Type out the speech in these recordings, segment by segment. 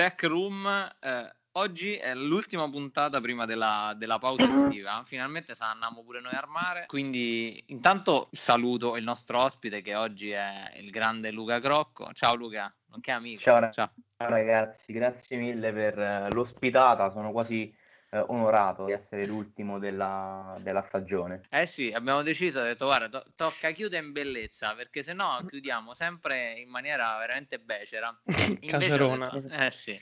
Tech Room. Eh, oggi è l'ultima puntata prima della, della pausa estiva. Finalmente andiamo pure noi a mare. Quindi, intanto saluto il nostro ospite che oggi è il grande Luca Crocco. Ciao Luca, nonché amico. Ciao, Ciao. ragazzi, grazie mille per uh, l'ospitata. Sono quasi eh, onorato di essere l'ultimo della, della, stagione. Eh sì, abbiamo deciso, ho detto guarda, to- tocca chiudere in bellezza, perché se no chiudiamo sempre in maniera veramente becera. Cacerona. Detto, eh sì.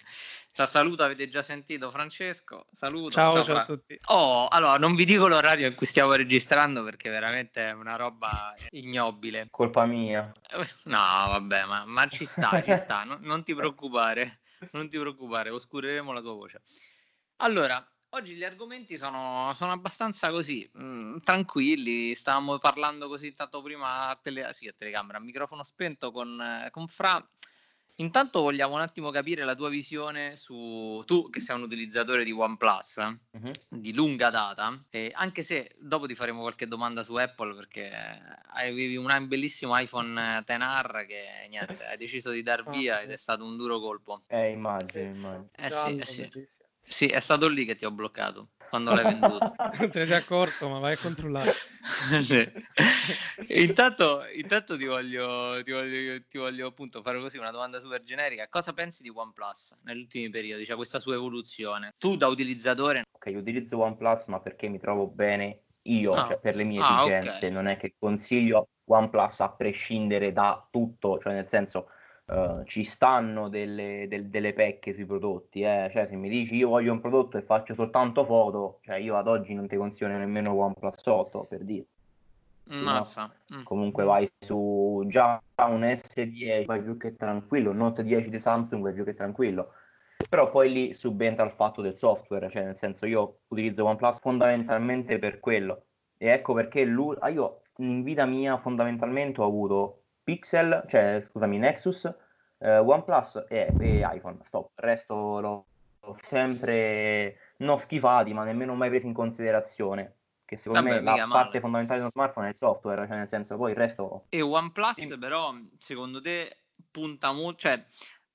Ciao, saluto, avete già sentito Francesco? Saluto. Ciao, ciao, ciao a tutti. Oh, allora, non vi dico l'orario in cui stiamo registrando perché veramente è una roba ignobile. Colpa mia. No, vabbè, ma, ma ci sta, ci sta, no, non ti preoccupare, non ti preoccupare, oscureremo la tua voce. Allora, Oggi gli argomenti sono, sono abbastanza così, mh, mm, tranquilli, stavamo parlando così tanto prima a, tele, sì, a telecamera, a microfono spento con, con Fra. Intanto vogliamo un attimo capire la tua visione su tu che sei un utilizzatore di OnePlus uh-huh. di lunga data, e anche se dopo ti faremo qualche domanda su Apple perché avevi un bellissimo iPhone XR che niente, hai deciso di dar via ed è stato un duro colpo. Eh, immagino, immagino. Eh sì, eh sì. Sì, è stato lì che ti ho bloccato quando l'hai venduto. Non te ne sei accorto, ma vai a controllare. sì. intanto, intanto ti, voglio, ti, voglio, ti voglio appunto fare così una domanda super generica. Cosa pensi di OnePlus negli ultimi periodi, cioè questa sua evoluzione? Tu da utilizzatore... Ok, utilizzo OnePlus ma perché mi trovo bene io, ah. cioè per le mie ah, esigenze, okay. non è che consiglio OnePlus a prescindere da tutto, cioè nel senso Uh, ci stanno delle, del, delle pecche sui prodotti, eh? cioè se mi dici io voglio un prodotto e faccio soltanto foto, cioè io ad oggi non ti consiglio nemmeno OnePlus 8 per dire. Mazza. No? Mm. Comunque vai su già un S10, vai più che tranquillo, un Note 10 di Samsung vai più che tranquillo. Però poi lì subentra il fatto del software, cioè nel senso io utilizzo OnePlus fondamentalmente per quello. E ecco perché lui, ah, io in vita mia fondamentalmente ho avuto Pixel, cioè scusami, Nexus, eh, OnePlus e, e, iPhone. Stop. Il resto l'ho, sempre non schifati, ma nemmeno mai presi in considerazione. Che secondo Vabbè, me la parte male. fondamentale di uno smartphone è il software, cioè nel senso poi il resto. E OnePlus, sì. però, secondo te punta molto, cioè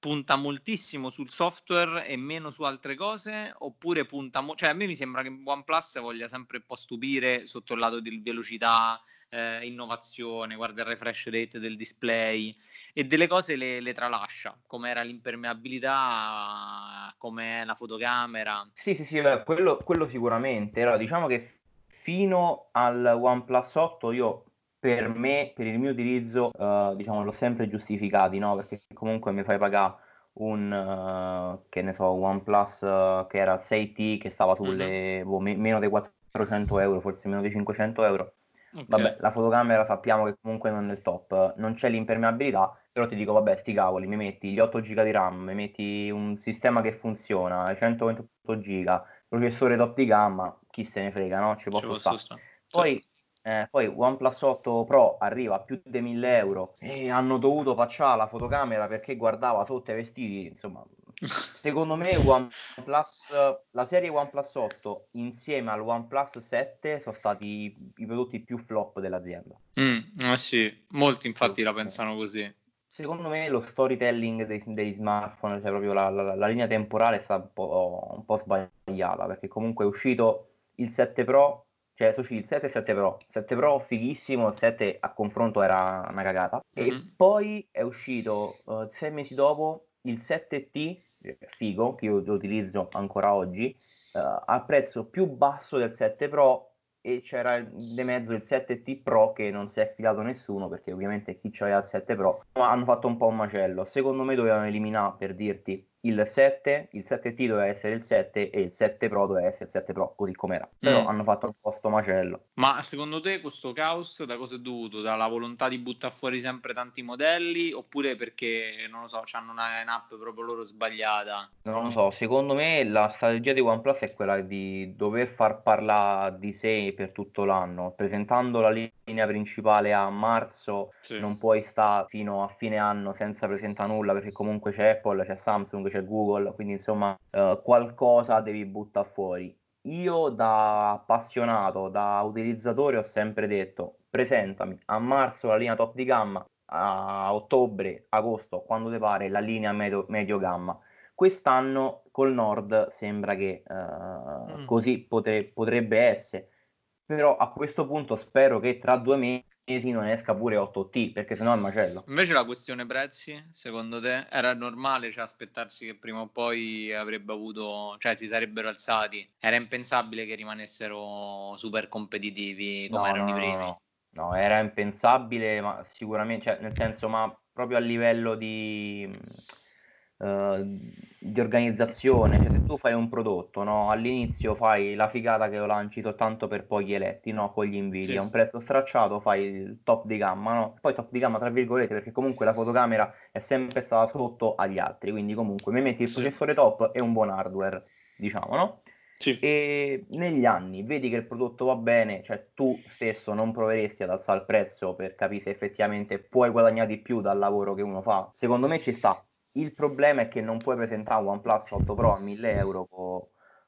punta moltissimo sul software e meno su altre cose oppure punta mo- cioè a me mi sembra che OnePlus voglia sempre un po' stupire sotto il lato di velocità eh, innovazione guarda il refresh rate del display e delle cose le, le tralascia come era l'impermeabilità come la fotocamera. Sì sì sì quello, quello sicuramente. Allora, diciamo che fino al OnePlus 8 io per me, per il mio utilizzo, uh, diciamo, l'ho sempre giustificati, no? Perché comunque mi fai pagare un, uh, che ne so, OnePlus uh, che era 6T, che stava sulle uh-huh. boh, me- meno dei 400 euro, forse meno dei 500 euro. Okay. Vabbè, la fotocamera sappiamo che comunque non è il top, non c'è l'impermeabilità, però ti dico, vabbè, sti cavoli, mi metti gli 8 GB di RAM, mi metti un sistema che funziona, 128 GB, processore top di gamma, chi se ne frega, no? Ci posso stare. Poi eh, poi OnePlus 8 Pro arriva a più di 1000 euro e hanno dovuto facciare la fotocamera perché guardava sotto i vestiti. Insomma, secondo me OnePlus, la serie OnePlus 8 insieme al OnePlus 7 sono stati i, prodotti più flop dell'azienda. Mm, eh sì, molti infatti la pensano così. Secondo me lo storytelling dei, dei smartphone, cioè proprio la, la, la, linea temporale, è stata un po', un po' sbagliata perché comunque è uscito il 7 Pro cioè su il 7 e 7 Pro 7 Pro fighissimo il 7 a confronto era una cagata. Mm-hmm. e poi è uscito uh, sei mesi dopo il 7T eh, figo che io lo utilizzo ancora oggi uh, a prezzo più basso del 7 Pro e c'era di mezzo il 7T Pro che non si è fidato nessuno perché ovviamente chi c'aveva il 7 Pro hanno fatto un po' un macello. Secondo me dovevano eliminare per dirti il 7, il 7T doveva essere il 7 e il 7 Pro doveva essere il 7 Pro, così com'era. Però mm. hanno fatto un posto macello. Ma secondo te questo caos da cosa è dovuto? Dalla volontà di buttare fuori sempre tanti modelli oppure perché, non lo so, hanno una line-up proprio loro sbagliata? Non lo so, secondo me la strategia di OnePlus è quella di dover far parlare di sé per tutto l'anno, presentando la linea principale a marzo, sì. non puoi stare fino a fine anno senza presentare nulla perché comunque c'è Apple, c'è Samsung, c'è Google, quindi insomma eh, qualcosa devi buttare fuori. Io da appassionato, da utilizzatore ho sempre detto presentami a marzo la linea top di gamma, a ottobre, agosto, quando ti pare la linea medio, medio gamma. Quest'anno col Nord sembra che uh, mm. così potre- potrebbe essere, però a questo punto spero che tra due mesi non esca pure 8T perché sennò è macello. Invece la questione prezzi, secondo te, era normale cioè, aspettarsi che prima o poi avrebbe avuto, cioè si sarebbero alzati? Era impensabile che rimanessero super competitivi come no, erano no, i primi? No, no, era impensabile, ma sicuramente, cioè, nel senso, ma proprio a livello di Ehm, di organizzazione, cioè se tu fai un prodotto, no, all'inizio fai la figata che lo lanci soltanto per pochi eletti, no, con gli inviti, sì. a un prezzo stracciato fai il top di gamma, no? poi top di gamma tra virgolette perché comunque la fotocamera è sempre stata sotto agli altri, quindi comunque mi metti il sì. processore top e un buon hardware, diciamo, no? Sì. E negli anni vedi che il prodotto va bene, cioè tu stesso non proveresti ad alzare il prezzo per capire se effettivamente puoi guadagnare di più dal lavoro che uno fa. Secondo me ci sta, il problema è che non puoi presentare un OnePlus 8 Pro a 1000 euro con,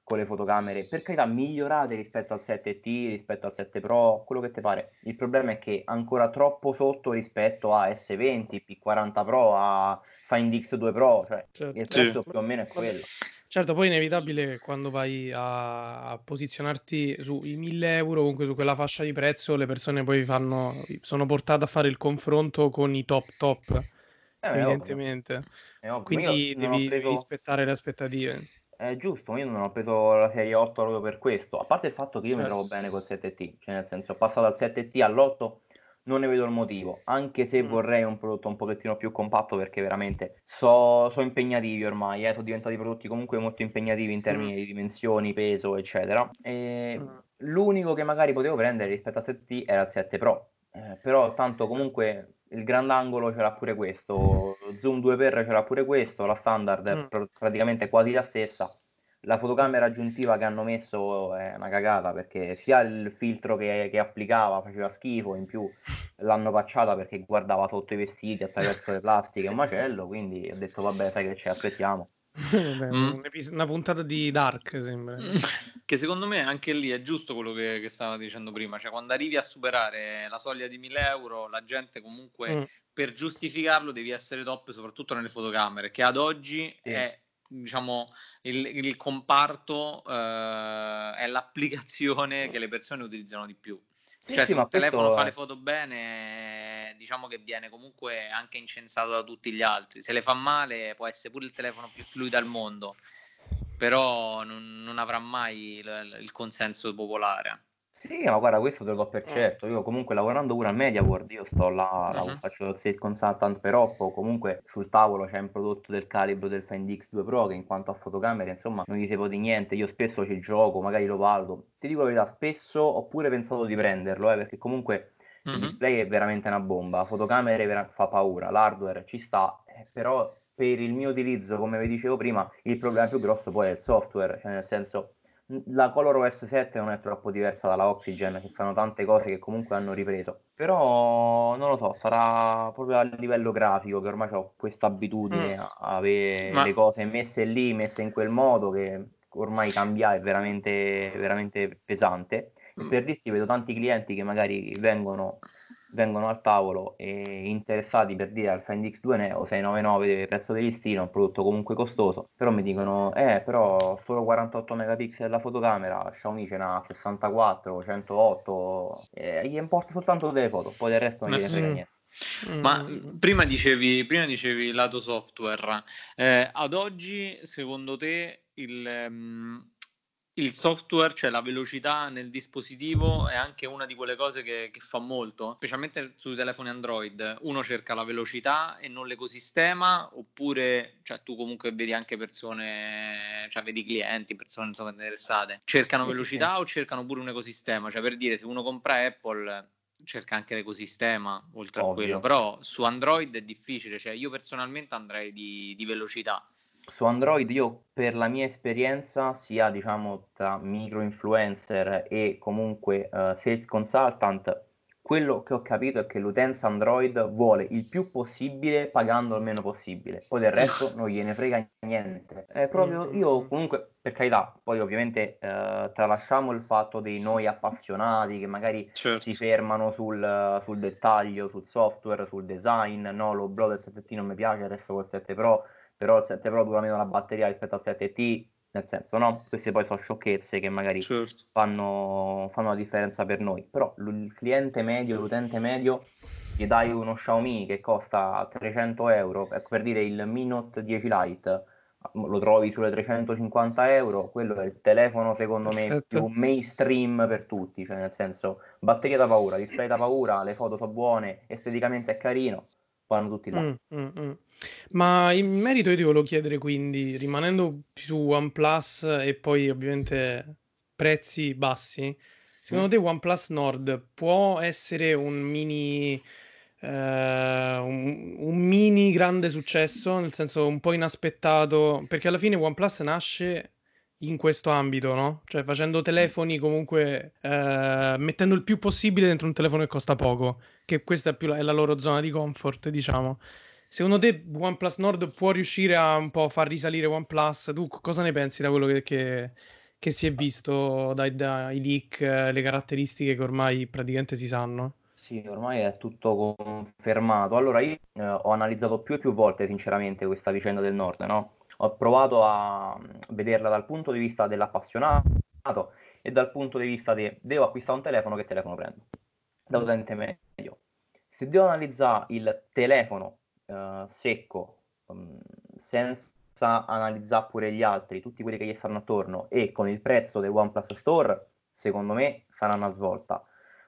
con le fotocamere, per carità migliorate rispetto al 7T, rispetto al 7 Pro, quello che ti pare. Il problema è che ancora troppo sotto rispetto a S20, P40 Pro, a Find X2 Pro, cioè certo. il prezzo sì. più o meno è quello. Certo, poi è inevitabile quando vai a, a posizionarti sui 1000 euro, comunque su quella fascia di prezzo, le persone poi fanno, sono portate a fare il confronto con i top top eh, evidentemente. Ovvio. Quindi devi, preso... rispettare le aspettative. È giusto, io non ho preso la serie 8 proprio per questo, a parte il fatto che io certo. mi trovo bene col 7T, cioè nel senso ho passato dal 7T all'8, non ne vedo il motivo, anche se mm. vorrei un prodotto un pochettino più compatto perché veramente so, so impegnativi ormai, eh, sono diventati prodotti comunque molto impegnativi in termini mm. di dimensioni, peso, eccetera. E mm. L'unico che magari potevo prendere rispetto al 7T era il 7 Pro, eh, però tanto comunque il grandangolo ce l'ha pure questo, lo zoom 2x ce l'ha pure questo, la standard è mm. praticamente quasi la stessa. La fotocamera aggiuntiva che hanno messo è una cagata perché sia il filtro che, che applicava faceva schifo, in più l'hanno pacciata perché guardava sotto i vestiti attraverso le plastiche, un macello, quindi ho detto vabbè sai che ci aspettiamo. Beh, mm. Una puntata di Dark sembra. Che secondo me anche lì è giusto quello che, che stava dicendo prima, cioè quando arrivi a superare la soglia di 1000 euro, la gente comunque mm. per giustificarlo devi essere top soprattutto nelle fotocamere, che ad oggi sì. è diciamo il, il comparto eh, è l'applicazione che le persone utilizzano di più. Sì, cioè, sì, se un telefono fa le foto bene, diciamo che viene comunque anche incensato da tutti gli altri. Se le fa male, può essere pure il telefono più fluido al mondo, però non, non avrà mai il, il consenso popolare. Sì, ma guarda, questo te lo do per eh. certo. Io comunque lavorando pure a MediaWorld, io sto là, uh-huh. faccio il sales consultant per Oppo, comunque sul tavolo c'è un prodotto del calibro del Find X2 Pro che in quanto a fotocamere, insomma, non gli sapevo di niente. Io spesso ci gioco, magari lo valuto. Ti dico la verità, spesso ho pure pensato di prenderlo, eh, perché comunque uh-huh. il display è veramente una bomba, la fotocamere vera- fa paura, l'hardware ci sta, eh, però per il mio utilizzo, come vi dicevo prima, il problema più grosso poi è il software, cioè nel senso la ColorOS 7 non è troppo diversa dalla Oxygen, ci sono tante cose che comunque hanno ripreso. Però non lo so, sarà proprio a livello grafico che ormai ho questa abitudine mm. a avere Ma... le cose messe lì, messe in quel modo che ormai cambiare è veramente, veramente pesante. E mm. per dirti, vedo tanti clienti che magari vengono vengono al tavolo e interessati per dire al Find X2 Neo 699 prezzo di listino, un prodotto comunque costoso, però mi dicono eh però solo 48 megapixel la fotocamera, Xiaomi ce n'ha 64, 108, eh, gli importa soltanto delle foto, poi del resto non gli frega niente. Ma mm. prima dicevi, prima dicevi lato software, eh, ad oggi secondo te il, um, il software, cioè la velocità nel dispositivo è anche una di quelle cose che, che, fa molto, specialmente sui telefoni Android. Uno cerca la velocità e non l'ecosistema, oppure cioè, tu comunque vedi anche persone, cioè vedi clienti, persone insomma, interessate, cercano velocità o cercano pure un ecosistema? Cioè per dire, se uno compra Apple cerca anche l'ecosistema oltre Ovvio. a quello, però su Android è difficile, cioè io personalmente andrei di, di velocità su Android io per la mia esperienza sia diciamo tra micro influencer e comunque uh, sales consultant quello che ho capito è che l'utenza Android vuole il più possibile pagando il meno possibile. Poi del resto non gliene frega niente. È proprio io comunque per carità poi ovviamente uh, tralasciamo il fatto dei noi appassionati che magari certo. si fermano sul, sul, dettaglio sul software sul design no lo del 7 non mi piace adesso col 7 Pro però il 7 Pro dura meno la batteria rispetto al 7T, nel senso, no? Queste poi sono sciocchezze che magari certo. fanno, fanno la differenza per noi, però il cliente medio, l'utente medio, gli dai uno Xiaomi che costa 300 euro, ecco per dire il Mi Note 10 Lite, lo trovi sulle 350 euro, quello è il telefono secondo me Perfetto. più mainstream per tutti, cioè nel senso batteria da paura, display da paura, le foto sono buone, esteticamente è carino, vanno tutti là. Mm, mm, mm. Ma in merito io ti volevo chiedere quindi, rimanendo su OnePlus e poi ovviamente prezzi bassi, secondo te OnePlus Nord può essere un mini, eh, un, un mini grande successo, nel senso un po' inaspettato, perché alla fine OnePlus nasce in questo ambito, no? Cioè facendo telefoni comunque, eh, mettendo il più possibile dentro un telefono che costa poco, che questa è più la, è la loro zona di comfort, diciamo. Secondo te OnePlus Nord può riuscire a un po' far risalire OnePlus? Tu cosa ne pensi da quello che, che, che si è visto dai, dai leak, le caratteristiche che ormai praticamente si sanno? Sì, ormai è tutto confermato. Allora, io eh, ho analizzato più e più volte, sinceramente, questa vicenda del Nord, no? Ho provato a vederla dal punto di vista dell'appassionato e dal punto di vista di devo acquistare un telefono, che telefono prendo? Da utente medio. Se devo analizzare il telefono uh, secco, um, senza analizzare pure gli altri, tutti quelli che gli stanno attorno, e con il prezzo del OnePlus Store, secondo me sarà una svolta.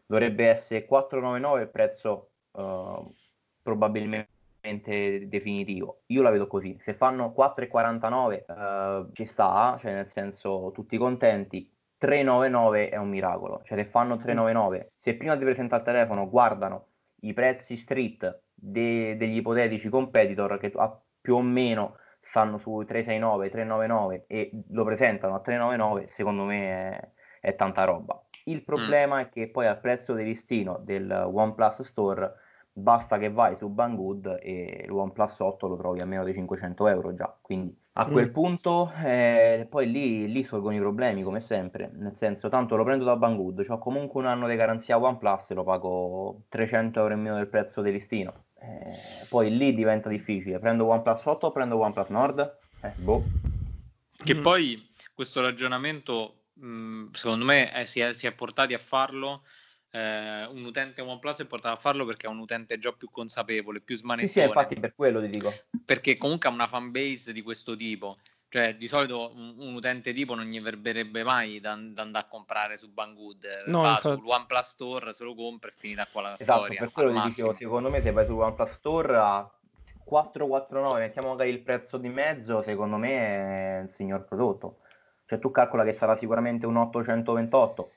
Dovrebbe essere 499 il prezzo uh, probabilmente definitivo. Io la vedo così. Se fanno 4,49 uh, ci sta, cioè nel senso tutti contenti. 399 è un miracolo. Cioè se fanno 399, se prima di presentare il telefono guardano i prezzi street de- degli ipotetici competitor che a, più o meno stanno su 369, 399 e lo presentano a 399, secondo me è, è tanta roba. Il problema mm. è che poi al prezzo di listino del OnePlus Store basta che vai su Banggood e il OnePlus 8 lo trovi a meno di 500 euro già, quindi a mm. quel punto eh, poi lì, lì, sorgono i problemi come sempre, nel senso tanto lo prendo da Banggood, ho comunque un anno di garanzia OnePlus e lo pago 300 euro in meno del prezzo di listino, eh, poi lì diventa difficile. Prendo OnePlus 8 o prendo OnePlus Nord? Eh, boh. Che mm. poi questo ragionamento, mh, mm, secondo me, è, si, è, si, è, portati a farlo. Eh, un utente OnePlus è portato a farlo perché è un utente già più consapevole, più smanettone. Sì, sì, infatti per quello ti dico. Perché comunque ha una fanbase di questo tipo. Cioè, di solito un, un, utente tipo non gli verrebbe mai da, da andare a comprare su Banggood. No, Va infatti. sul OnePlus Store, se lo compra e finita qua la esatto, storia. Per quello ti dicevo, secondo me se vai sul OnePlus Store a 449, mettiamo magari il prezzo di mezzo, secondo me è il signor prodotto. Cioè tu calcola che sarà sicuramente un 828,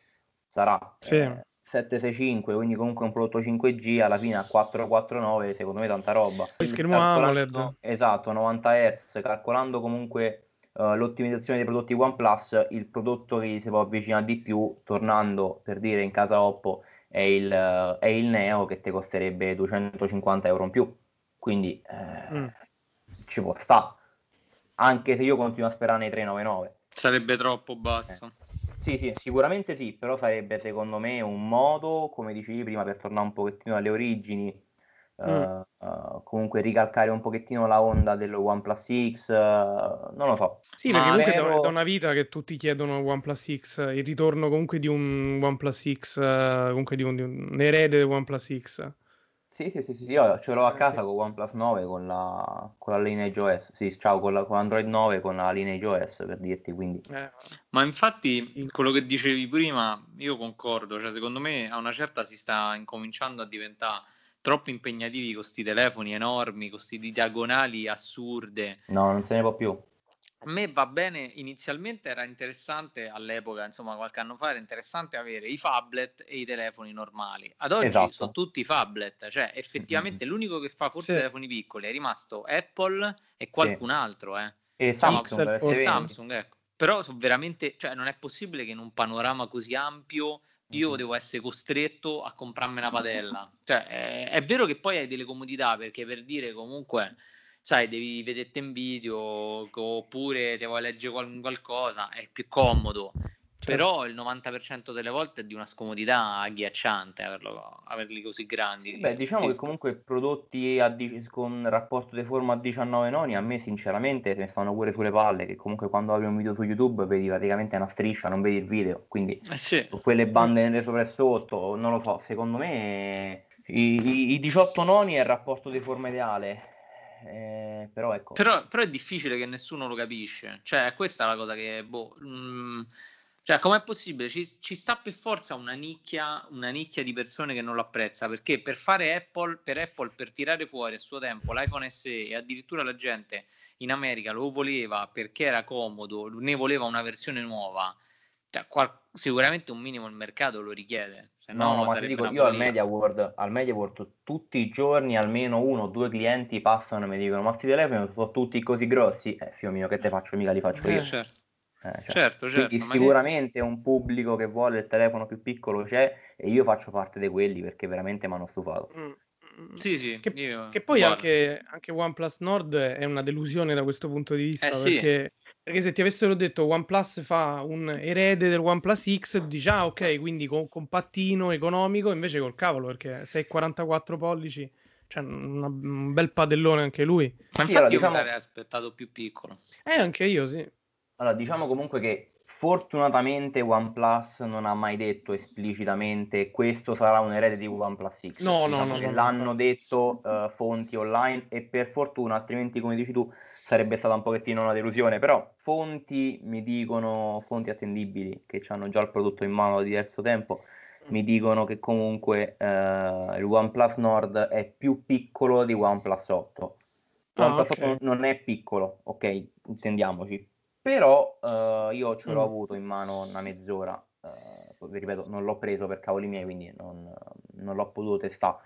sarà. Sì. Eh, 765, quindi comunque un prodotto 5G alla fine a 449, secondo me tanta roba. Poi schermo AMOLED. Esatto, 90 Hz, calcolando comunque uh, l'ottimizzazione dei prodotti OnePlus, il prodotto che gli si può avvicinare di più, tornando per dire in casa Oppo, è il, uh, è il Neo che ti costerebbe 250 euro in più. Quindi eh, mm. ci può sta. Anche se io continuo a sperare nei 399. Sarebbe troppo basso. Eh. Sì, sì, sicuramente sì, però sarebbe secondo me un modo, come dicevi prima, per tornare un pochettino alle origini, mm. uh, uh, comunque ricalcare un pochettino la onda dello OnePlus X, uh, non lo so. Sì, perché comunque però... da una vita che tutti chiedono OnePlus X, il ritorno comunque di un OnePlus X, comunque di un, di un erede del OnePlus X. Sì, sì, sì, sì, io ce l'ho a casa con OnePlus 9 con la, con la Lineage OS, sì, ciao, con, la, con Android 9 con la Lineage OS per dirti, quindi... Eh, ma infatti quello che dicevi prima, io concordo, cioè secondo me a una certa si sta incominciando a diventare troppo impegnativi con questi telefoni enormi, con questi diagonali assurde. No, non se ne può più a me va bene, inizialmente era interessante all'epoca, insomma qualche anno fa era interessante avere i phablet e i telefoni normali. Ad oggi esatto. sono tutti phablet, cioè effettivamente mm-hmm. l'unico che fa forse sì. telefoni piccoli è rimasto Apple e qualcun sì. altro, eh. E Samsung, o Samsung, ecco. Però sono veramente, cioè non è possibile che in un panorama così ampio io mm-hmm. devo essere costretto a comprarmi una padella. Cioè, è, è vero che poi hai delle comodità perché per dire comunque sai, devi vederti in video oppure ti vuoi leggere qualcosa, è più comodo. Certo. Però il 90% delle volte è di una scomodità agghiacciante averlo, averli così grandi. Beh, diciamo che comunque prodotti a, con rapporto di forma a 19 noni, a me sinceramente mi stanno pure sulle palle, che comunque quando apri un video su YouTube vedi praticamente una striscia, non vedi il video, quindi eh sì. quelle bande nere sopra e sotto, non lo so, secondo me i, i, i 18 noni è il rapporto di forma ideale. Eh, però, ecco. però, però, è difficile che nessuno lo capisce. Cioè, questa è la cosa che boh, mh, mm, cioè, com'è possibile? Ci, ci, sta per forza una nicchia, una nicchia di persone che non lo apprezza, perché per fare Apple, per Apple, per tirare fuori a suo tempo l'iPhone SE e addirittura la gente in America lo voleva perché era comodo, ne voleva una versione nuova, cioè, qual- sicuramente un minimo il mercato lo richiede. Se no, no ma ti dico, io al Media, World, al Media World tutti i giorni almeno uno o due clienti passano e mi dicono ma questi telefoni sono tutti così grossi? Eh, figlio mio, che te faccio? Mica li faccio eh, io. Certo. Eh, cioè, certo, certo. Sicuramente un pubblico che vuole il telefono più piccolo c'è e io faccio parte di quelli perché veramente mi hanno stufato. Mm. mm. Sì, sì, che, che poi anche, anche, OnePlus Nord è una delusione da questo punto di vista eh, perché, sì. Perché, se ti avessero detto OnePlus fa un erede del OnePlus X dici ah ok quindi con, compattino economico invece col cavolo perché 6,44 pollici cioè una, un bel padellone anche lui ma infatti sì, allora, io diciamo... mi sarei aspettato più piccolo eh anche io sì allora, diciamo comunque che fortunatamente OnePlus non ha mai detto esplicitamente questo sarà un erede di OnePlus X. No, no, diciamo no, no, L'hanno no. detto uh, fonti online e per fortuna, altrimenti come dici tu sarebbe stata un pochettino una delusione, però fonti mi dicono, fonti attendibili che hanno già il prodotto in mano da diverso tempo, mi dicono che comunque uh, il OnePlus Nord è più piccolo di OnePlus 8. Ah, OnePlus okay. 8 non è piccolo, ok, intendiamoci, però uh, io ce l'ho mm. avuto in mano una mezz'ora, vi ripeto, non l'ho preso per cavoli miei, quindi non, non l'ho potuto testare.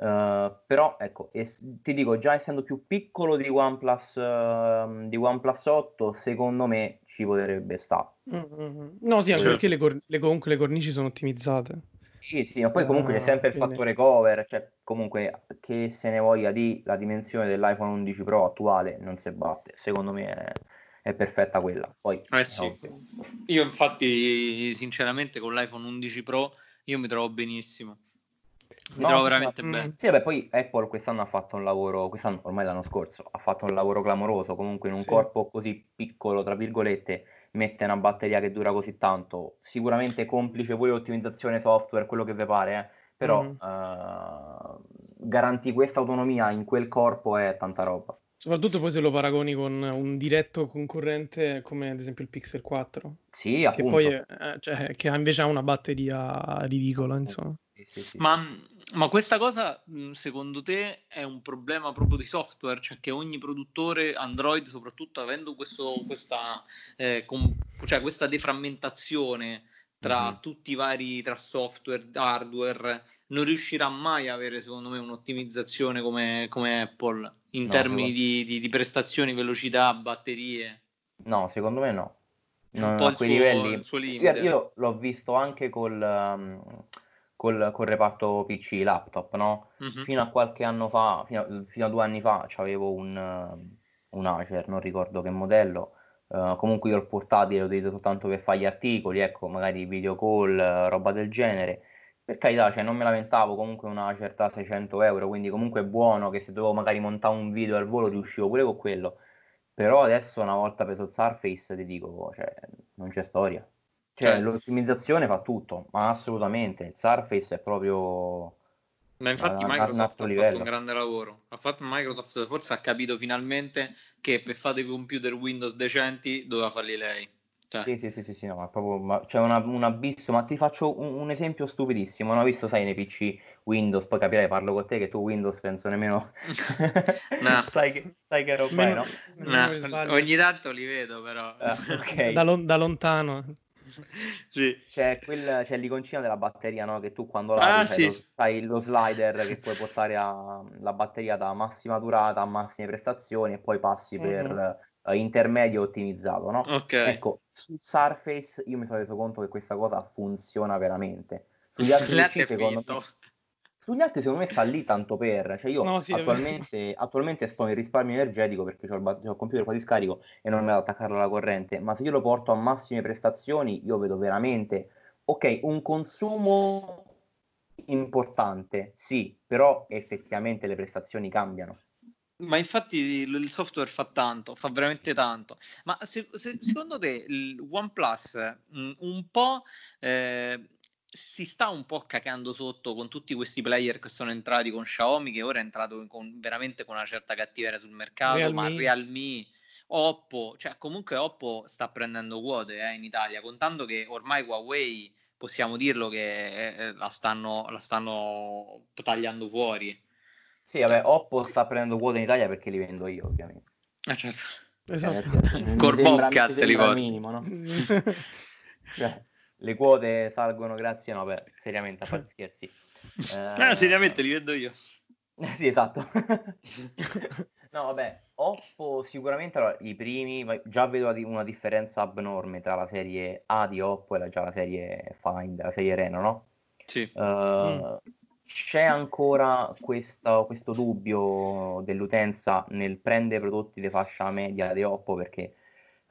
Uh, però ecco, es- ti dico, già essendo più piccolo di OnePlus, uh, di OnePlus 8, secondo me ci potrebbe stare. Mm-hmm. No, sì, anche certo. perché le, cor- le, comunque le cornici sono ottimizzate. Sì, sì, ma poi comunque c'è sempre il quindi... fattore cover, cioè comunque che se ne voglia di la dimensione dell'iPhone 11 Pro attuale non si batte, secondo me è è perfetta quella. Poi, eh sì. Io infatti, sinceramente, con l'iPhone 11 Pro io mi trovo benissimo. Mi no, trovo veramente ma, bene. Sì, beh, poi Apple quest'anno ha fatto un lavoro, quest'anno, ormai l'anno scorso, ha fatto un lavoro clamoroso. Comunque in un sì. corpo così piccolo, tra virgolette, mette una batteria che dura così tanto. Sicuramente complice poi ottimizzazione software, quello che vi pare, eh. però mm. uh, garantì questa autonomia in quel corpo è tanta roba. Soprattutto poi se lo paragoni con un diretto concorrente come ad esempio il Pixel 4. Sì, che appunto. poi è, eh, cioè, che invece ha una batteria ridicola, insomma. Sì, sì, sì. Ma, ma, questa cosa secondo te è un problema proprio di software? Cioè che ogni produttore Android, soprattutto avendo questo, questa, eh, com- cioè questa deframmentazione tra mm-hmm. tutti i vari tra software, hardware, non riuscirà mai a avere, secondo me, un'ottimizzazione come, come Apple in no, termini di, di, di, prestazioni, velocità, batterie. No, secondo me no. Non, un po' a quei suo, livelli. Io, io, l'ho visto anche col, um, col, col, reparto PC, laptop, no? Uh-huh. Fino a qualche anno fa, fino a, fino a due anni fa, avevo un, un Acer, non ricordo che modello. Uh, comunque io il portatile lo utilizzo soltanto per fare gli articoli, ecco, magari video call, roba del genere per carità, cioè non me lamentavo comunque una certa 600 euro, quindi comunque è buono che se dovevo magari montare un video al volo riuscivo pure con quello. Però adesso una volta preso il Surface ti dico, cioè, non c'è storia. Cioè, cioè, l'ottimizzazione fa tutto, ma assolutamente. Il Surface è proprio... Ma infatti Microsoft ha fatto un grande lavoro. Ha fatto Microsoft, forse ha capito finalmente che per fare dei computer Windows decenti doveva farli lei. Cioè. Sì, sì, sì, sì, sì, no, ma proprio, ma c'è una, un abisso, ma ti faccio un, un, esempio stupidissimo, non ho visto, sai, nei PC Windows, poi capirai, parlo con te che tu Windows penso nemmeno, no. sai, che, sai che roba è, no? no ogni tanto li vedo però. Ah, okay. da, lo, da, lontano. sì. C'è, quel, c'è l'iconcina della batteria, no? Che tu quando la ah, sì. lo, fai lo slider che puoi portare a, la batteria da massima durata a massime prestazioni e poi passi mm-hmm. per uh, intermedio ottimizzato, no? Ok. Ecco, su Surface io mi sono reso conto che questa cosa funziona veramente. Sugli altri PC, secondo me... Sugli altri secondo me sta lì tanto per, cioè io No, sì, attualmente, attualmente sto in risparmio energetico perché ho il, ba- c'ho il computer qua di scarico e non me da attaccarlo alla corrente, ma se io lo porto a massime prestazioni io vedo veramente, ok, un consumo importante, sì, però effettivamente le prestazioni cambiano. Ma infatti il il software fa tanto, fa veramente tanto. Ma se- se- secondo te il OnePlus mh, un po' eh, si sta un po' cacando sotto con tutti questi player che sono entrati con Xiaomi, che ora è entrato con- veramente con una certa cattiveria sul mercato, ma Realme. Realme, Oppo, cioè comunque Oppo sta prendendo quote eh, in Italia, contando che ormai Huawei, possiamo dirlo, che eh, la stanno, la stanno tagliando fuori. Sì, vabbè, Oppo sta prendendo quote in Italia perché li vendo io, ovviamente. Eh, certo. Esatto. mi sembra li il porti. minimo, no? Cioè, le quote salgono grazie, no, beh, seriamente, a parte scherzi. Eh, seriamente li vedo io. Sì, esatto. no, vabbè, Oppo sicuramente allora, i primi, già vedo una differenza abnorme tra la serie A di Oppo e la, già la serie Find, la serie Reno, no? Sì. Eh, C'è ancora questa- questo dubbio dell'utenza nel prendere prodotti di fascia media di Oppo perché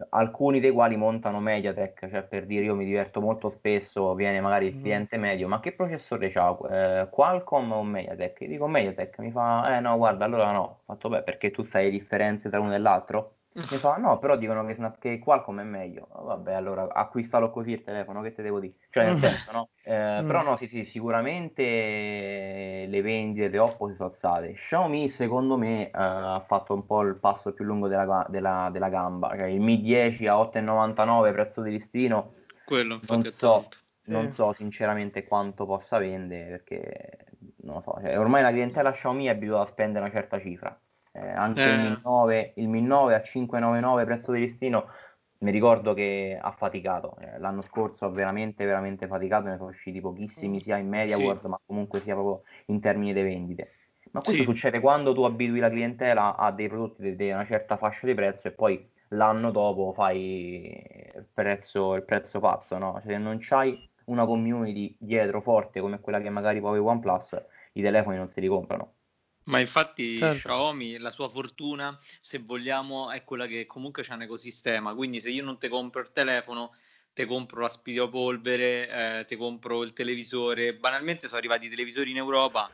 alcuni dei quali montano Mediatek, cioè per dire io mi diverto molto spesso, viene magari il Mm. cliente medio, ma che processore c'ha? Eh, Qualcomm o Mediatek? Dico Mediatek, mi fa, eh no, guarda, allora no, ho fatto beh, perché tu sai le differenze tra uno e l'altro? Mi fa, no, però dicono che, Snap- che Qualcomm è meglio. Oh, Vabbè, allora acquistalo così il telefono, che te devo dire? Cioè, nel Mm. senso, no? Eh, Mm. Però no, sì, sì, sicuramente le vendite di Oppo si sono alzate. Xiaomi, secondo me, eh, ha fatto un po' il passo più lungo della, della- della gamba. Cioè, il Mi 10 a 8,99 prezzo di listino, Quello non infatti è so, tanto. non Sì. so sinceramente quanto possa vendere, perché non lo so, cioè, ormai la clientela Xiaomi è abituata a spendere una certa cifra. Eh, anche il Eh. Mi 9, il Mi 9 a 599 prezzo di listino, mi ricordo che ha faticato. Eh, l'anno scorso ha veramente, veramente faticato, ne sono usciti pochissimi Mm. sia in Media Sì. World, ma comunque sia proprio in termini di vendite. Ma questo Sì. succede quando tu abitui la clientela a dei prodotti di una certa fascia di prezzo e poi l'anno dopo fai il prezzo, il prezzo pazzo, no? Cioè, se non c'hai una community dietro forte come quella che magari poi OnePlus, i telefoni non si li comprano. Ma infatti Certo. Xiaomi, la sua fortuna, se vogliamo, è quella che comunque c'è un ecosistema. Quindi se io non ti compro il telefono, ti compro l'aspirapolvere, eh, ti compro il televisore. Banalmente sono arrivati i televisori in Europa.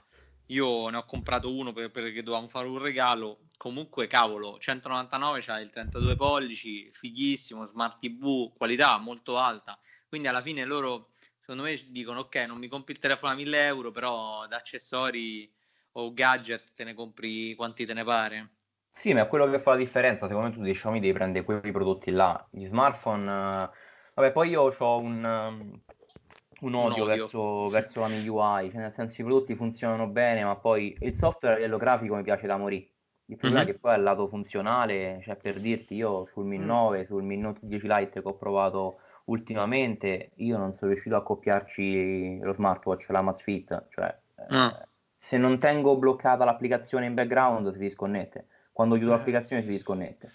Io ne ho comprato uno per- perché dovevamo fare un regalo. Comunque, cavolo, 199 c'ha il 32 pollici, fighissimo, smart TV, qualità molto alta. Quindi alla fine loro, secondo me, dicono: Ok, non mi compri il telefono a 1000 euro, però da accessori o gadget te ne compri quanti te ne pare. Sì, ma è quello che fa la differenza. Secondo me tu di Xiaomi devi prendere quei prodotti là. Gli smartphone, eh, vabbè, poi io ho un, un Un odio odio. verso, verso la MIUI, cioè nel senso i prodotti funzionano bene, ma poi il software a livello grafico mi piace da morire. Il problema Mhm. è che poi al lato funzionale, cioè per dirti, io sul Mi Mm. 9, sul Mi Note 10 Lite che ho provato ultimamente, io non sono riuscito a accoppiarci lo smartwatch, la Amazfit, cioè eh, Ah. Se non tengo bloccata l'applicazione in background si disconnette, quando chiudo Eh. l'applicazione si disconnette.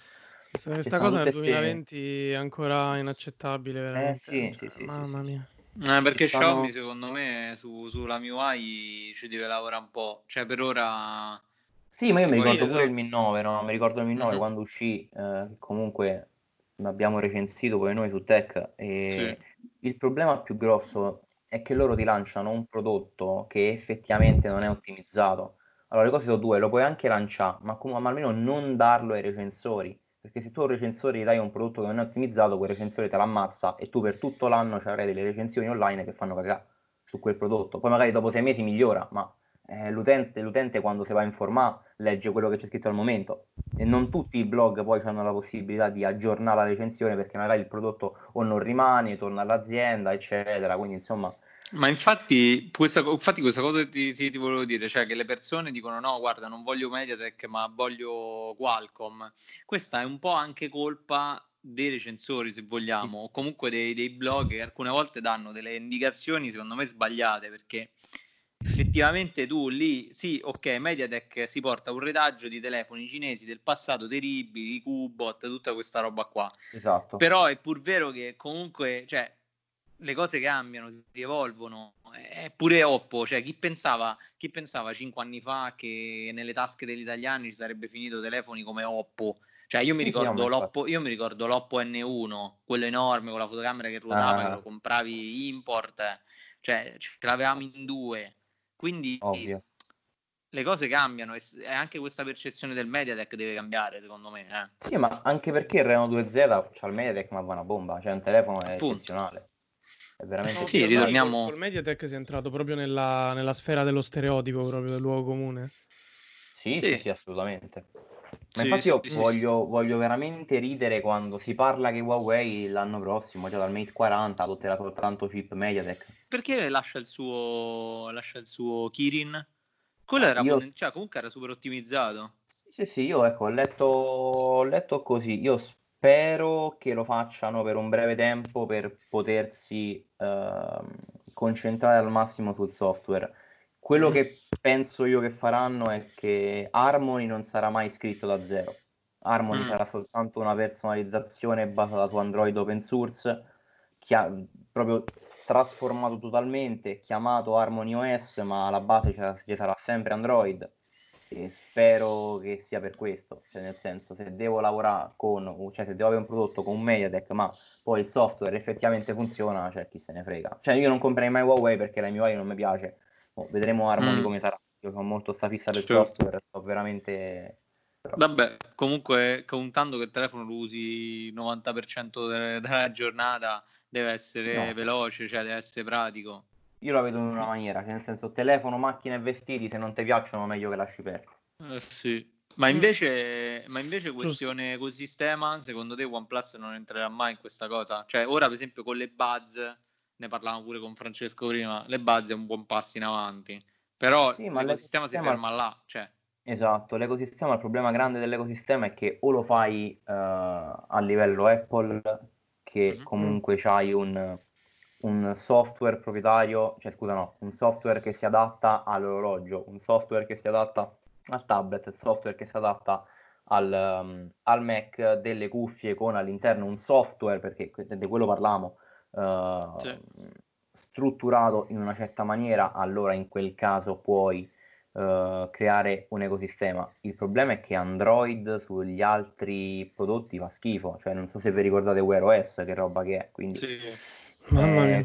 Questa, cosa nel tutte ste- 2020 è ancora inaccettabile, veramente. sì, cioè, sì, sì, mamma mia. Eh, perché sono- Xiaomi secondo me su, sulla MIUI ci deve lavorare un po'. Cioè per ora... Sì, ma io mi ricordo pure esatto. il Mi 9, no? Mi ricordo il Mi 9 Mhm. quando uscì, eh, comunque l'abbiamo recensito poi noi su Tech e Sì. il problema più grosso è che loro ti lanciano un prodotto che effettivamente non è ottimizzato. Allora, le cose sono due, lo puoi anche lanciare, ma, com- ma almeno non darlo ai recensori, perché se tu a un recensore gli dai un prodotto che non è ottimizzato, quel recensore te l'ammazza e tu per tutto l'anno ci avrai delle recensioni online che fanno cagare su quel prodotto. Poi magari dopo sei mesi migliora, ma eh, l'utente, l'utente quando si va a informare legge quello che c'è scritto al momento e non tutti i blog poi hanno la possibilità di aggiornare la recensione perché magari il prodotto o non rimane, torna all'azienda, eccetera. Quindi insomma, Ma infatti questa, infatti questa cosa ti, ti, ti volevo dire, cioè che le persone dicono no, guarda, non voglio Mediatek, ma voglio Qualcomm. Questa è un po' anche colpa dei recensori, se vogliamo, o comunque dei, dei blog che alcune volte danno delle indicazioni, secondo me, sbagliate, perché effettivamente tu lì, sì, ok, Mediatek si porta un retaggio di telefoni cinesi del passato terribili, i Qbot, tutta questa roba qua. esatto. Però è pur vero che comunque, cioè, le cose cambiano, si evolvono. Eppure Oppo, cioè chi pensava, chi pensava cinque anni fa che nelle tasche degli italiani ci sarebbe finito telefoni come Oppo? Cioè io mi, ricordo, l'Oppo, io mi ricordo l'Oppo N1, quello enorme con la fotocamera che ruotava, ah. che lo compravi import, cioè ce l'avevamo in due. Quindi Ovvio. le cose cambiano e anche questa percezione del Mediatek deve cambiare, secondo me. Eh. Sì, ma anche perché il Reno 2Z c'ha il Mediatek, ma va una bomba, cioè un telefono è Appunto. eccezionale. È veramente sì, ritorniamo. Il Mediatek si è entrato proprio nella, nella sfera dello stereotipo, proprio del luogo comune. Sì, sì, sì, sì assolutamente. Ma sì, infatti io sì, voglio, voglio, veramente ridere quando si parla che Huawei l'anno prossimo, già dal Mate 40, adotterà soltanto chip Mediatek. Perché lascia il suo, lascia il suo Kirin? Quello era io... buon, cioè, comunque era super ottimizzato. Sì, sì, io ecco, ho letto, ho letto così. Io spero che lo facciano per un breve tempo per potersi uh, concentrare al massimo sul software. Quello mm. che penso io che faranno è che Harmony non sarà mai scritto da zero. Harmony mm. sarà soltanto una personalizzazione basata su Android open source, chia- proprio trasformato totalmente, chiamato Harmony OS, ma alla base ci sarà sempre Android e spero che sia per questo, cioè nel senso se devo lavorare con, cioè se devo avere un prodotto con un Mediatek ma poi il software effettivamente funziona, cioè chi se ne frega. Cioè io non comprerei mai Huawei perché la MIUI non mi piace, oh, vedremo Harmony mm. come sarà, io ho molto sta fissa del certo. software, sto veramente... Però... Vabbè, comunque contando che il telefono lo usi il 90% de- della giornata deve essere no. veloce, cioè deve essere pratico. Io la vedo in una maniera, cioè nel senso telefono, macchine e vestiti, se non ti piacciono meglio che lasci perdere. Eh sì. Ma mm. invece, ma invece questione ecosistema, secondo te OnePlus non entrerà mai in questa cosa? Cioè ora per esempio con le Buzz, ne parlavamo pure con Francesco prima, le Buzz è un buon passo in avanti, però sì, l'ecosistema, l'ecosistema si ferma là. Cioè. Esatto, l'ecosistema, il problema grande dell'ecosistema è che o lo fai uh, a livello Apple, che mm-hmm. comunque c'hai un un software proprietario, cioè scusa no, un software che si adatta all'orologio, un software che si adatta al tablet, il software che si adatta al, um, al Mac, delle cuffie con all'interno un software, perché di quello parliamo, uh, sì. strutturato in una certa maniera, allora in quel caso puoi uh, creare un ecosistema. Il problema è che Android sugli altri prodotti fa schifo, cioè non so se vi ricordate Wear OS, che roba che è, quindi... Sì Mamma mia. Eh,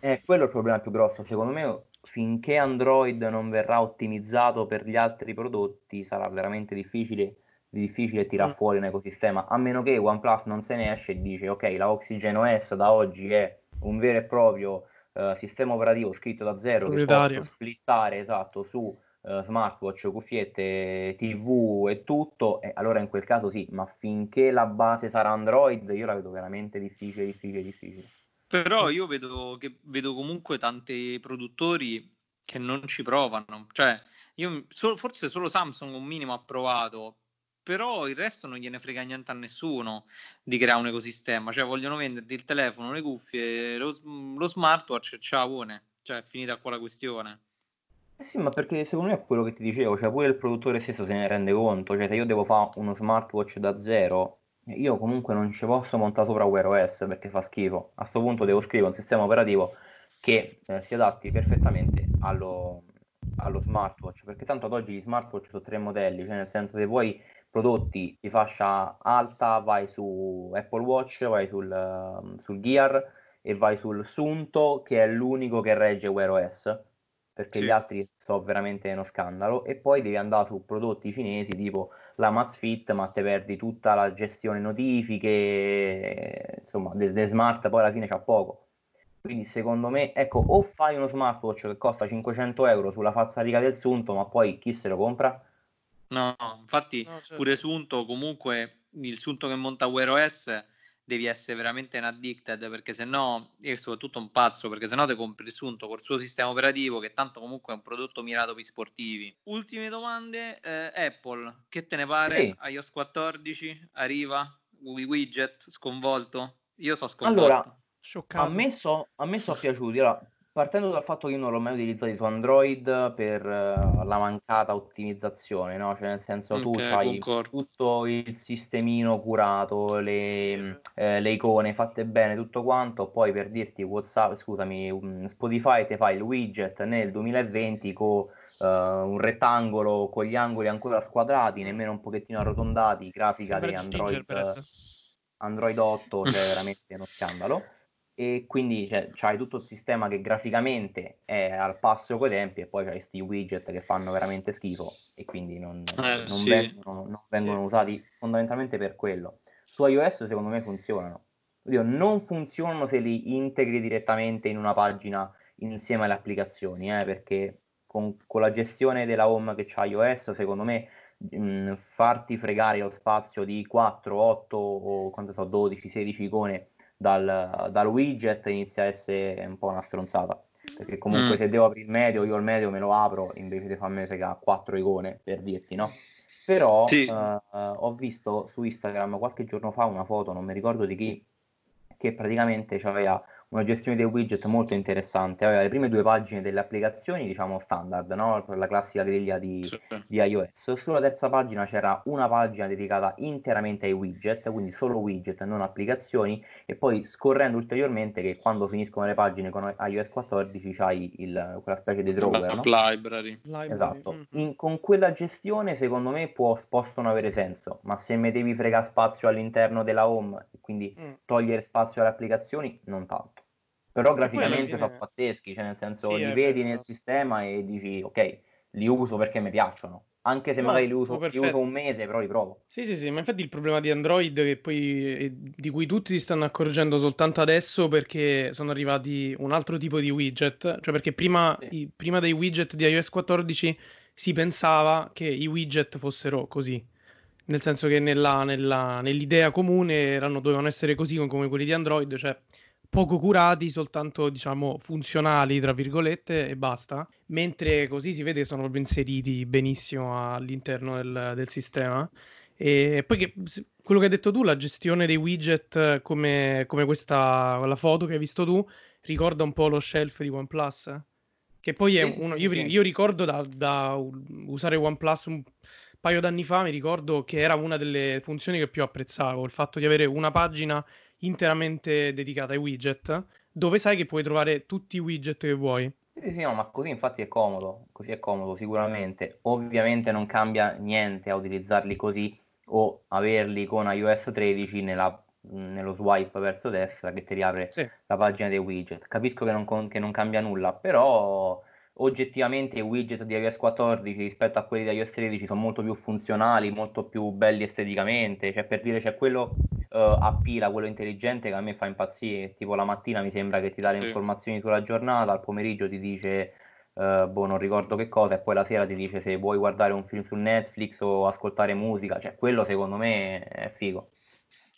eh, quello è il problema più grosso. Secondo me, finché Android non verrà ottimizzato per gli altri prodotti, sarà veramente difficile, difficile tirare mm. fuori un ecosistema. A meno che OnePlus non se ne esce e dice: Ok, la Oxygen OS da oggi è un vero e proprio uh, sistema operativo scritto da zero che posso splittare esatto su uh, smartwatch, cuffiette, TV e tutto. E allora in quel caso sì, ma finché la base sarà Android, io la vedo veramente difficile, difficile, difficile. Però io vedo, che, vedo comunque tanti produttori che non ci provano. Cioè, io, so, forse solo Samsung un minimo ha provato, però il resto non gliene frega niente a nessuno di creare un ecosistema. Cioè, vogliono venderti il telefono, le cuffie, lo, lo smartwatch ciao, buone. Cioè, finita qua la questione. Eh sì, ma perché secondo me è quello che ti dicevo, cioè pure il produttore stesso se ne rende conto, cioè se io devo fare uno smartwatch da zero, io comunque non ci posso montare sopra Wear OS perché fa schifo. A questo punto devo scrivere un sistema operativo che eh, si adatti perfettamente allo, allo, smartwatch, perché tanto ad oggi gli smartwatch sono tre modelli, cioè nel senso che vuoi prodotti di fascia alta vai su Apple Watch, vai sul, uh, sul Gear e vai sul Sunto che è l'unico che regge Wear OS perché sì. gli altri sono veramente uno scandalo e poi devi andare su prodotti cinesi tipo la Mazfit ma te perdi tutta la gestione notifiche insomma del, del smart poi alla fine c'ha poco quindi secondo me ecco o fai uno smartwatch che costa 500 euro sulla falsariga del Sunto ma poi chi se lo compra? No infatti no, certo. pure Sunto comunque il Sunto che monta Wear OS devi essere veramente un addicted perché se no, io soprattutto un pazzo perché se no ti compri il Sunto col suo sistema operativo che tanto comunque è un prodotto mirato per sportivi. Ultime domande, eh, Apple, che te ne pare? Sì. iOS 14 arriva, widget sconvolto? Io so sconvolto. Allora, a me, so, a me sono piaciuti. Allora, partendo dal fatto che io non l'ho mai utilizzato su Android per uh, la mancata ottimizzazione, no? Cioè nel senso tu okay, hai tutto il sistemino curato, le, eh, le, icone fatte bene, tutto quanto, poi per dirti WhatsApp, scusami, um, Spotify ti fa il widget nel 2020 con uh, un rettangolo con gli angoli ancora squadrati, nemmeno un pochettino arrotondati, grafica di Android, Android 8, cioè veramente uno scandalo e quindi cioè, c'hai tutto il sistema che graficamente è al passo coi tempi e poi c'hai questi widget che fanno veramente schifo e quindi non, eh, non sì. vengono, non vengono sì. usati fondamentalmente per quello. Su iOS secondo me funzionano. Oddio, non funzionano se li integri direttamente in una pagina insieme alle applicazioni, eh, perché con, con, la gestione della home che c'ha iOS, secondo me mh, farti fregare lo spazio di 4, 8 o quanto so, 12, 16 icone dal, dal, widget inizia a essere un po' una stronzata. Perché comunque mm. se devo aprire il medio, io il medio me lo apro invece di farmi fregare quattro icone per dirti, no? Però sì. uh, ho visto su Instagram qualche giorno fa una foto, non mi ricordo di chi, che praticamente aveva una gestione dei widget molto interessante. Aveva le prime due pagine delle applicazioni, diciamo standard, no? per la classica griglia di, sì. di, iOS. Sulla terza pagina c'era una pagina dedicata interamente ai widget, quindi solo widget, non applicazioni, e poi scorrendo ulteriormente che quando finiscono le pagine con iOS 14 c'hai il, quella specie di drawer. No? Library. Esatto. Mm-hmm. In, con quella gestione secondo me può, possono avere senso, ma se mi devi fregare spazio all'interno della home, quindi mm. togliere spazio alle applicazioni, non tanto però graficamente sono pazzeschi, cioè nel senso sì, li vedi nel sistema e dici ok, li uso perché mi piacciono. Anche se no, magari li uso, li uso, un mese, però li provo. Sì, sì, sì, ma infatti il problema di Android che poi eh, di cui tutti si stanno accorgendo soltanto adesso perché sono arrivati un altro tipo di widget, cioè perché prima, sì. i, prima dei widget di iOS 14 si pensava che i widget fossero così, nel senso che nella, nella, nell'idea comune erano, dovevano essere così come quelli di Android, cioè poco curati, soltanto diciamo funzionali, tra virgolette, e basta. Mentre così si vede che sono proprio inseriti benissimo all'interno del, del sistema. E poi che, quello che hai detto tu, la gestione dei widget come, come questa, la foto che hai visto tu, ricorda un po' lo shelf di OnePlus. Che poi è sì, uno, io, sì. io, ricordo da, da, usare OnePlus un paio d'anni fa, mi ricordo che era una delle funzioni che più apprezzavo, il fatto di avere una pagina interamente dedicata ai widget, dove sai che puoi trovare tutti i widget che vuoi. Sì, sì, no, ma così infatti è comodo, così è comodo sicuramente. Ovviamente non cambia niente a utilizzarli così o averli con iOS 13 nella, nello swipe verso destra che ti riapre sì. la pagina dei widget. Capisco che non, che non cambia nulla, però oggettivamente i widget di iOS 14 rispetto a quelli di iOS 13 sono molto più funzionali, molto più belli esteticamente, cioè per dire c'è quello uh, a pila, quello intelligente che a me fa impazzire, tipo la mattina mi sembra che ti dà le sì. informazioni sulla giornata, al pomeriggio ti dice uh, boh non ricordo che cosa e poi la sera ti dice se vuoi guardare un film su Netflix o ascoltare musica, cioè quello secondo me è figo.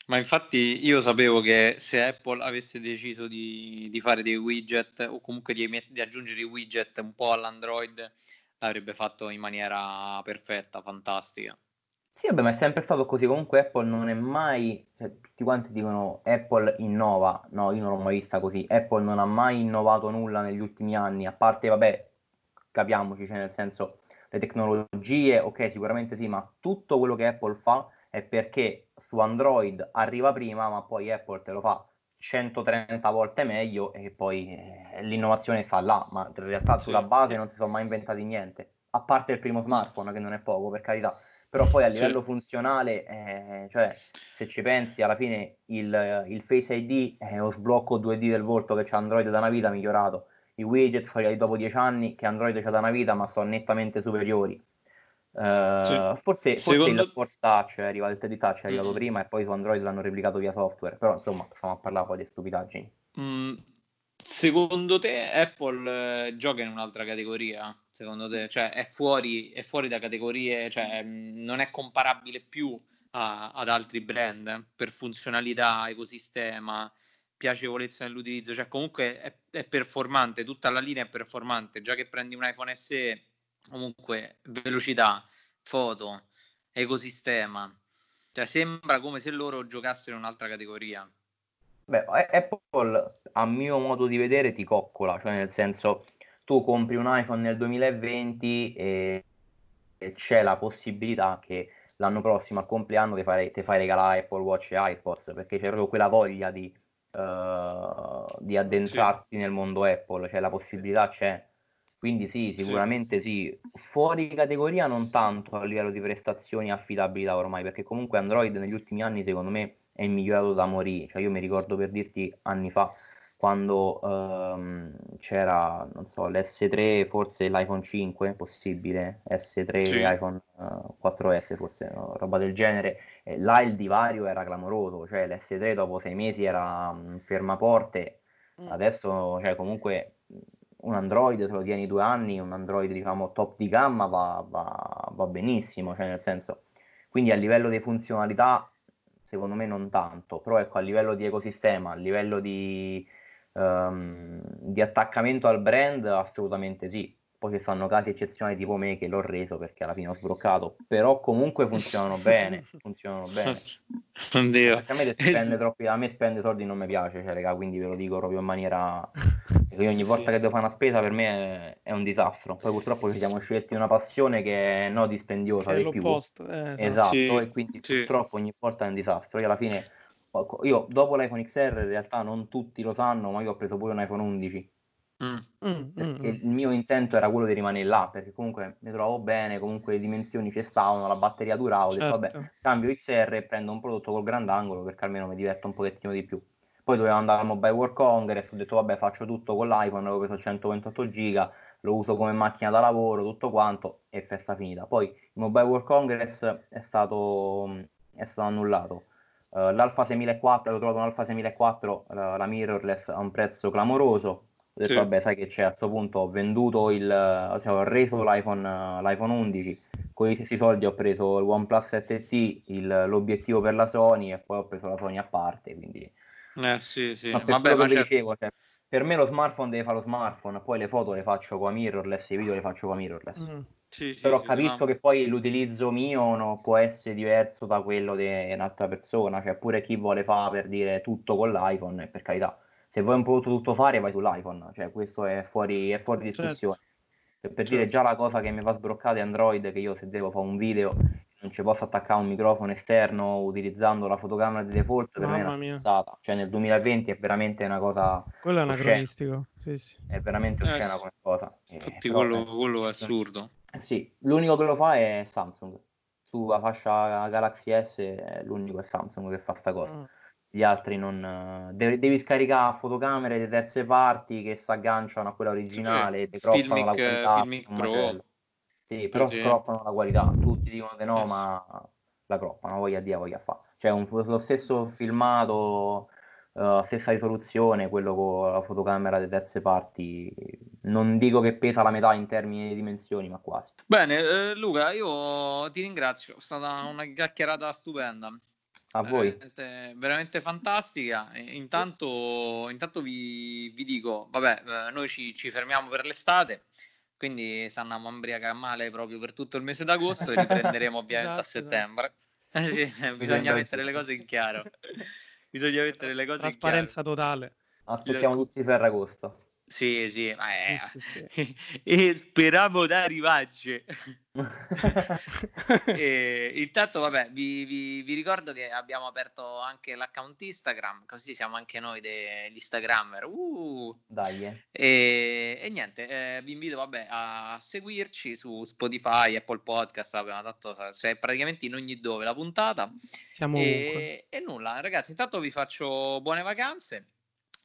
Ma infatti io sapevo che se Apple avesse deciso di, di fare dei widget o comunque di, di, aggiungere i widget un po' all'Android, l'avrebbe fatto in maniera perfetta, fantastica. Sì, vabbè, ma è sempre stato così. Comunque Apple non è mai, cioè, tutti quanti dicono Apple innova, no, io non l'ho mai vista così. Apple non ha mai innovato nulla negli ultimi anni, a parte, vabbè, capiamoci, cioè nel senso, le tecnologie, ok, sicuramente sì, ma tutto quello che Apple fa è perché su Android arriva prima, ma poi Apple te lo fa 130 volte meglio e poi eh, l'innovazione sta là, ma in realtà sulla base sì. non si sono mai inventati niente, a parte il primo smartphone che non è poco per carità, però poi a livello sì. funzionale, eh, cioè se ci pensi alla fine il, il Face ID è lo sblocco 2D del volto che c'è Android da una vita migliorato, i widget arrivati dopo 10 anni che Android c'è da una vita ma sono nettamente superiori Uh, sì. Forse, forse Secondo... il Force Touch è arrivato, il 3D Touch è arrivato mm. prima e poi su Android l'hanno replicato via software, però insomma stiamo a parlare poi di stupidaggini. Mm. Secondo te Apple eh, gioca in un'altra categoria? Secondo te? Cioè è fuori, è fuori da categorie, cioè mm, non è comparabile più a, ad altri brand per funzionalità, ecosistema, piacevolezza nell'utilizzo, cioè comunque è, è performante, tutta la linea è performante, già che prendi un iPhone SE comunque velocità, foto, ecosistema. Cioè, sembra come se loro giocassero in un'altra categoria. Beh, Apple a mio modo di vedere ti coccola, cioè nel senso tu compri un iPhone nel 2020 e, e c'è la possibilità che l'anno prossimo al compleanno ti fai, ti fai regalare Apple Watch e iPods perché c'è proprio quella voglia di, uh, di addentrarti sì. nel mondo Apple, cioè la possibilità c'è. Quindi sì, sicuramente sì. sì. Fuori categoria non tanto a livello di prestazioni e affidabilità ormai, perché comunque Android negli ultimi anni secondo me è migliorato da morire. Cioè io mi ricordo per dirti anni fa quando um, c'era, non so, l'S3, forse l'iPhone 5, possibile, S3, sì. iPhone uh, 4S, forse, no? roba del genere, e là il divario era clamoroso, cioè l'S3 dopo sei mesi era um, fermaporte, mm. adesso, cioè comunque un Android se lo tieni due anni, un Android diciamo top di gamma va, va, va benissimo, cioè nel senso, quindi a livello di funzionalità secondo me non tanto, però ecco a livello di ecosistema, a livello di um, di attaccamento al brand assolutamente sì. Poi ci stanno casi eccezionali tipo me che l'ho reso perché alla fine ho sbroccato, però comunque funzionano bene, funzionano bene. Oddio. A me, spende troppi, a me spende soldi non mi piace, cioè, raga, quindi ve lo dico proprio in maniera... Io ogni volta che devo fare una spesa per me è, è un disastro. Poi purtroppo ci siamo scelti una passione che è no dispendiosa, è l'opposto. Eh, esatto, esatto sì, e quindi sì. purtroppo ogni volta è un disastro. Io alla fine io dopo l'iPhone XR in realtà non tutti lo sanno, ma io ho preso pure un iPhone 11. Mm. Mm, mm, mm. il mio intento era quello di rimanere là perché comunque mi trovo bene, comunque le dimensioni ci stavano, la batteria durava, ho detto vabbè, certo. cambio XR e prendo un prodotto col grandangolo perché almeno mi diverto un pochettino di più. Poi dovevo andare al Mobile World Congress, ho detto vabbè faccio tutto con l'iPhone, avevo preso 128 giga, lo uso come macchina da lavoro, tutto quanto e festa finita. Poi il Mobile World Congress è stato, è stato annullato Uh, l'Alfa 6004, ho trovato un'Alfa 6004, la, la mirrorless a un prezzo clamoroso. Ho detto, sì. vabbè, sai che c'è, a questo punto ho venduto il, cioè, ho reso l'iPhone, l'iPhone 11, con gli stessi soldi ho preso il OnePlus 7T, il, l'obiettivo per la Sony e poi ho preso la Sony a parte, quindi... Eh sì, sì, ma per vabbè, ma certo. dicevo, cioè, per me lo smartphone deve fare lo smartphone, poi le foto le faccio con la mirrorless, i video le faccio con la mirrorless. Mm. Sì, però sì, capisco no. che poi l'utilizzo mio no, può essere diverso da quello di un'altra persona, cioè pure chi vuole fare per dire tutto con l'iPhone, per carità, se vuoi un prodotto tutto fare vai sull'iPhone, cioè questo è fuori, è fuori certo. discussione. Certo. Per dire già la cosa che mi fa sbroccare Android, che io se devo fare un video non ci posso attaccare un microfono esterno utilizzando la fotocamera di default, per Mamma me è una stronzata. Cioè nel 2020 è veramente una cosa... Quello è anacronistico, sì, sì. È veramente eh, oscena come cosa. Infatti eh, quello, quello è assurdo. Eh sì, l'unico che lo fa è Samsung. Sulla fascia Galaxy S è l'unico è Samsung che fa sta cosa. Mm. Gli altri non... Devi, devi scaricare fotocamere di terze parti che si agganciano a quella originale e croppano la qualità. Filmic Pro. Sì, però sì. croppano la qualità. Tutti dicono che no, yes. ma la croppano, voglia dire, voglia fa. Cioè un, lo stesso filmato uh, stessa risoluzione, quello con la fotocamera di terze parti, non dico che pesa la metà in termini di dimensioni, ma quasi. Bene, eh, Luca, io ti ringrazio, è stata una chiacchierata stupenda. A voi. Veramente, veramente fantastica. Intanto, intanto vi, vi, dico, vabbè, eh, noi ci, ci fermiamo per l'estate quindi stanno a Mambriaca male proprio per tutto il mese d'agosto e riprenderemo ovviamente esatto, a settembre. Esatto. sì, bisogna mettere le cose in chiaro. Bisogna mettere le cose Trasparenza totale. Aspettiamo tutti Ferragosto. Sì, sì, ma è... sì, sì, sì. e speriamo da arrivarci. e, intanto, vabbè, vi, vi, vi, ricordo che abbiamo aperto anche l'account Instagram, così siamo anche noi degli Instagrammer. Uh. Dai. Eh. E, e, niente, eh, vi invito vabbè, a seguirci su Spotify, Apple Podcast, abbiamo dato, cioè, praticamente in ogni dove la puntata. Siamo e, e nulla, ragazzi, intanto vi faccio buone vacanze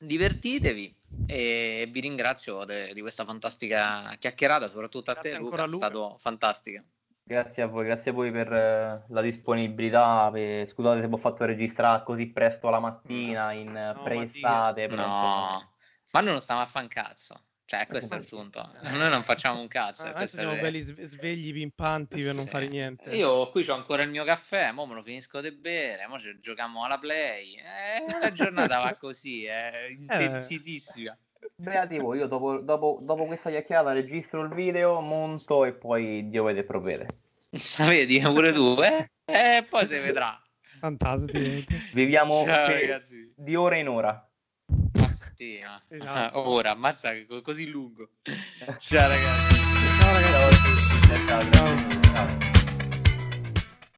divertitevi e vi ringrazio de, di questa fantastica chiacchierata, soprattutto grazie a te Luca, Luca, è stato fantastica. Grazie a voi, grazie a voi per uh, la disponibilità. Per... Scusate se vi ho fatto registrare così presto la mattina in no, pre-estate. No, ma noi non stiamo a fan cazzo. Cioè, questo è il punto. Noi non facciamo un cazzo. Ah, siamo belli svegli, pimpanti per non fare niente. Io qui ho ancora il mio caffè, mo me lo finisco di bere, mo giochiamo alla play. Eh, la giornata va così, è eh, intensitissima. Beativo, io dopo, dopo, dopo, questa chiacchierata registro il video, monto e poi Dio vede e provvede. Vedi, pure tu, eh? E poi si vedrà. Fantastico. Viviamo Ciao, di ora in ora. Ah, sì, ma- Esatto. ah, ora, ammazza così lungo. Ciao ragazzi. Ciao ragazzi. Ciao ciao. Ciao. Ciao.